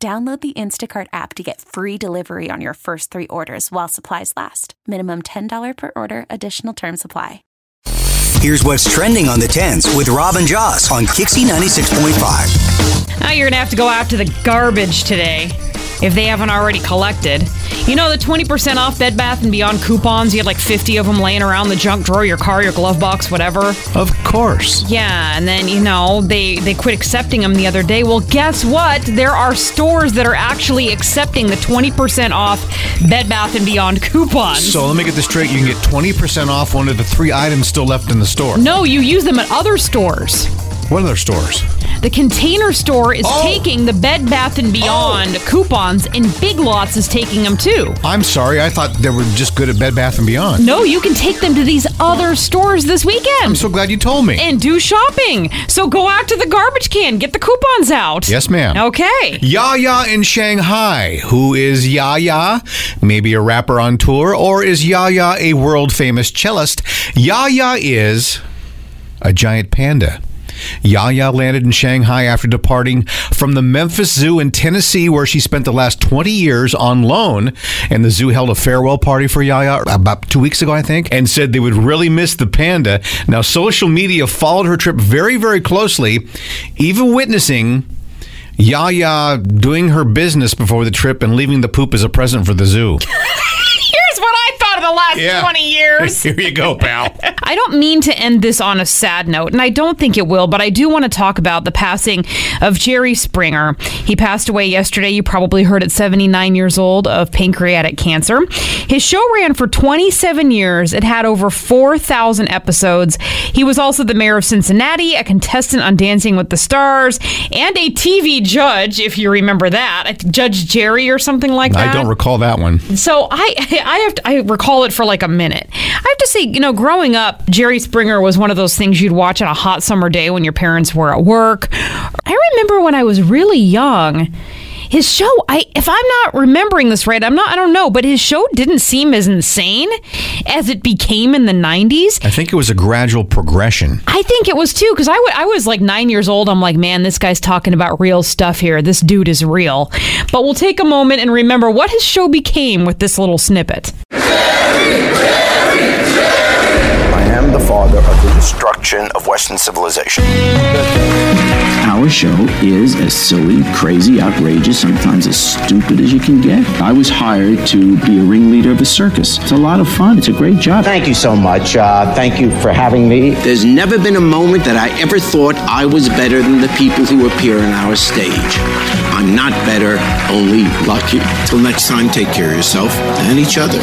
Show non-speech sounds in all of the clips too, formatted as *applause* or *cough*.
Download the Instacart app to get free delivery on your first three orders while supplies last. Minimum $10 per order, additional term supply. Here's what's trending on the 10s with Robin Joss on KyXy 96.5. Now you're going to have to go out to the garbage today if they haven't already collected. You know, the 20% off Bed Bath & Beyond coupons, you had like 50 of them laying around the junk drawer, your car, your glove box, whatever. Of course. Yeah, and then, you know, they, they quit accepting them the other day. Well, guess what? There are stores that are actually accepting the 20% off Bed Bath & Beyond coupons. So let me get this straight. You can get 20% off one of the three items still left in the store. no, you use them at other stores. What other stores? The Container Store is Oh. taking the Bed Bath & oh. Beyond coupons, and Big Lots is taking them too. I'm sorry. I thought they were just good at Bed Bath & Beyond. No, you can take them to these other stores this weekend. I'm so glad you told me. and do shopping. So go out to the garbage can, get the coupons out. Yes, ma'am. Okay. Yaya in Shanghai. Who is Yaya? Maybe a rapper on tour, or is Yaya a world famous cellist? Yaya is a giant panda. Yaya landed in Shanghai after departing from the Memphis Zoo in Tennessee, where she spent the last 20 years on loan. And the zoo held a farewell party for Yaya about two weeks ago, I think, and said they would really miss the panda. Now, social media followed her trip very, very closely, even witnessing Yaya doing her business before the trip and leaving the poop as a present for the zoo. *laughs* the last Yeah. 20 years. *laughs* Here you go, pal. I don't mean to end this on a sad note, and I don't think it will, but I do want to talk about the passing of Jerry Springer. He passed away yesterday. You probably heard at 79 years old of pancreatic cancer. His show ran for 27 years. It had over 4,000 episodes. He was also the mayor of Cincinnati, a contestant on Dancing with the Stars, and a TV judge, if you remember that, Judge Jerry or something like that. I don't recall that one. So I *laughs* I have to, I recall it for like a minute. I have to say, you know, growing up, Jerry Springer was one of those things you'd watch on a hot summer day when your parents were at work. I remember when I was really young. His show, I if I'm not remembering this right, I'm not I don't know, but his show didn't seem as insane as it became in the 90s. I think it was a gradual progression. I think it was too because I, w- I was like nine years old. I'm like, man, this guy's talking about real stuff here. This dude is real. But we'll take a moment and remember what his show became with this little snippet. Destruction of Western civilization. Our show is as silly, crazy, outrageous, sometimes as stupid as you can get. I was hired to be a ringleader of a circus. It's a lot of fun. It's a great job. Thank you so much. Uh, thank you for having me. There's never been a moment that I ever thought I was better than the people who appear on our stage. I'm not better, only lucky. Till next time, take care of yourself and each other.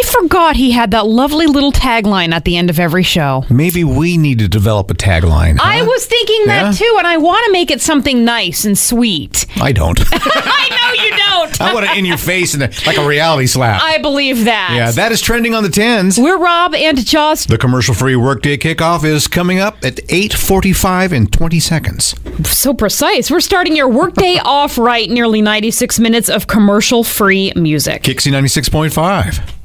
I forgot he had that lovely little tagline at the end of every show. Maybe we need to develop a tagline. huh? I was thinking that Yeah? too, and I want to make it something nice and sweet. I don't. *laughs* *laughs* I know you don't. I want it in your face and like a reality slap. I believe that. yeah, that is trending on the tens. We're Rob and Joss. The commercial-free workday kickoff is coming up at 8:45 and 20 seconds. So precise. We're starting your workday *laughs* off right. Nearly 96 minutes of commercial free music. KyXy 96.5.